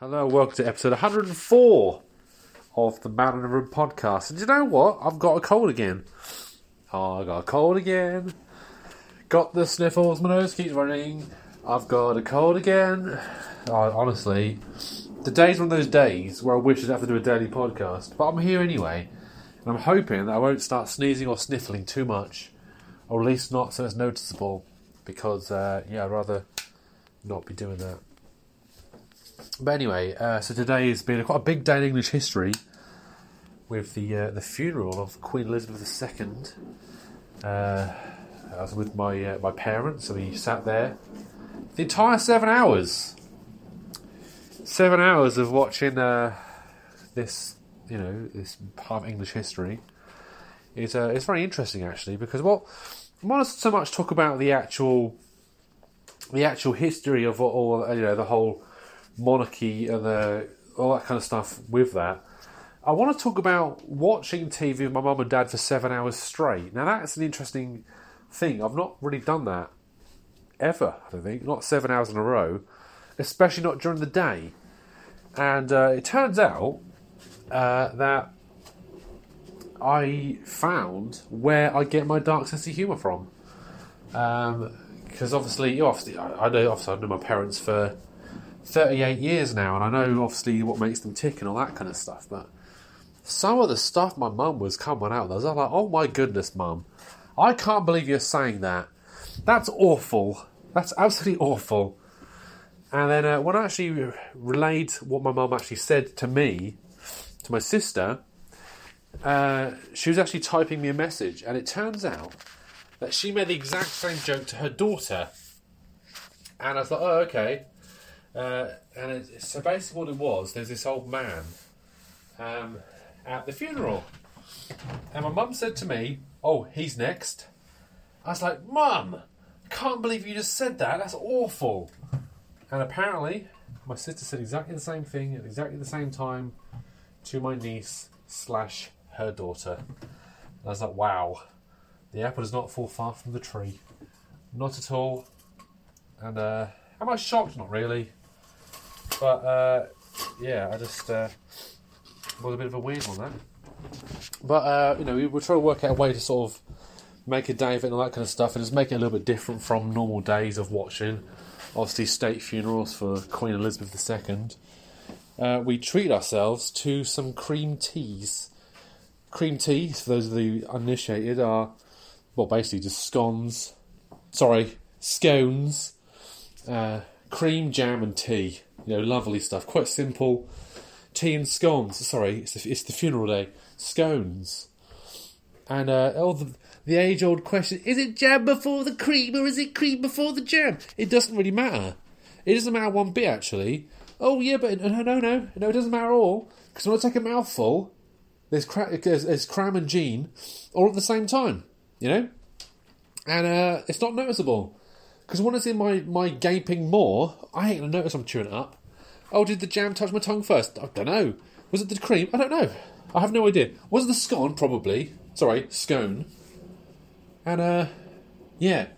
Hello, welcome to episode 104 of the Mountain in Room podcast. And you know what? I've got a cold again. Oh, I got a cold again. Got the sniffles, my nose keeps running. I've got a cold again. Oh, honestly, the day's one of those days where I wish I'd have to do a daily podcast. But I'm here anyway. And I'm hoping that I won't start sneezing or sniffling too much. Or at least not so it's noticeable. Because, uh, yeah, I'd rather not be doing that. But anyway, uh, so today has been quite a big day in English history with the uh, the funeral of Queen Elizabeth II. Uh, I was with my uh, my parents, so we sat there the entire seven hours. Seven hours of watching uh, this, you know, this part of English history. It's uh, it's very interesting actually because what I want to so much talk about the actual the actual history of all you know the whole monarchy and the, all that kind of stuff with that. I want to talk about watching TV with my mum and dad for seven hours straight. Now that's an interesting thing. I've not really done that ever. I don't think not seven hours in a row, especially not during the day. And uh, it turns out uh, that I found where I get my dark sense of humour from. Because obviously, you obviously, I I know, obviously, I've known my parents for 38 years now, and I know obviously what makes them tick and all that kind of stuff. But some of the stuff my mum was coming out with, I was like, oh my goodness, mum, I can't believe you're saying that. That's awful. That's absolutely awful. And then uh, when I actually relayed what my mum actually said to me, to my sister, uh, she was actually typing me a message, and it turns out that she made the exact same joke to her daughter. And I was like, oh, okay. Uh, and it, so basically, what it was, there's this old man um, at the funeral. And my mum said to me, oh, he's next. I was like, Mum, can't believe you just said that. That's awful. And apparently, my sister said exactly the same thing at exactly the same time to my niece slash her daughter. And I was like, wow, the apple does not fall far from the tree. Not at all. And uh, am I shocked? Not really. But uh, yeah, I just uh, was a bit of a weird on that. But uh, you know, we were trying to work out a way to sort of make a day of it and all that kind of stuff, and just make it a little bit different from normal days of watching. Obviously, state funerals for Queen Elizabeth II. Uh, we treat ourselves to some cream teas. Cream teas, for those of the uninitiated, are well, basically just scones. Sorry, scones, uh, cream, jam, and tea. You know, lovely stuff. Quite simple. Tea and scones. Sorry, it's the, it's the funeral day. Scones. And uh, oh, the, the age old question is it jam before the cream or is it cream before the jam? It doesn't really matter. It doesn't matter one bit, actually. Oh, yeah, but no, no, no. No, it doesn't matter at all. Because when I take a mouthful, there's, cra- there's, there's Cram and Jean all at the same time, you know? And uh, it's not noticeable. Because when it's in my, my gaping maw, I ain't going to notice I'm chewing it up. Oh, did the jam touch my tongue first? I don't know. Was it the cream? I don't know. I have no idea. Was it the scone? Probably. Sorry, scone. And, uh, yeah.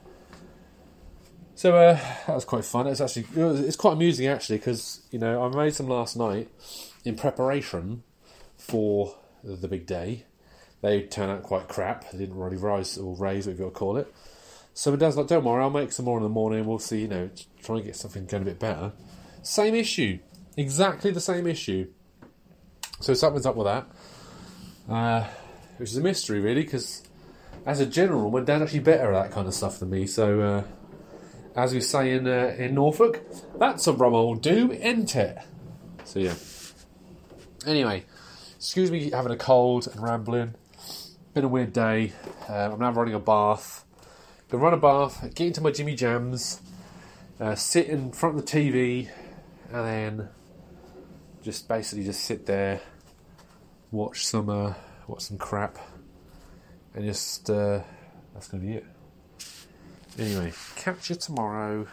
So, uh, that was quite fun. It's actually, it was, it's quite amusing actually, because, you know, I made some last night in preparation for the big day. They turned out quite crap. They didn't really rise or raise, whatever you to call it. So my dad's like, don't worry, I'll make some more in the morning. We'll see, you know, try and get something going a bit better. Same issue. Exactly the same issue. So something's up with that. Uh, which is a mystery, really, because as a general, my dad's actually better at that kind of stuff than me. So, uh, as we say in uh, in Norfolk, that's a rum old do, ain't it? So, yeah. Anyway, excuse me having a cold and rambling. Been a weird day. Uh, I'm now running a bath. Run a bath, get into my Jimmy Jams, uh, sit in front of the TV, and then just basically just sit there, watch some uh, watch some crap, and just uh, that's gonna be it. Anyway, catch you tomorrow.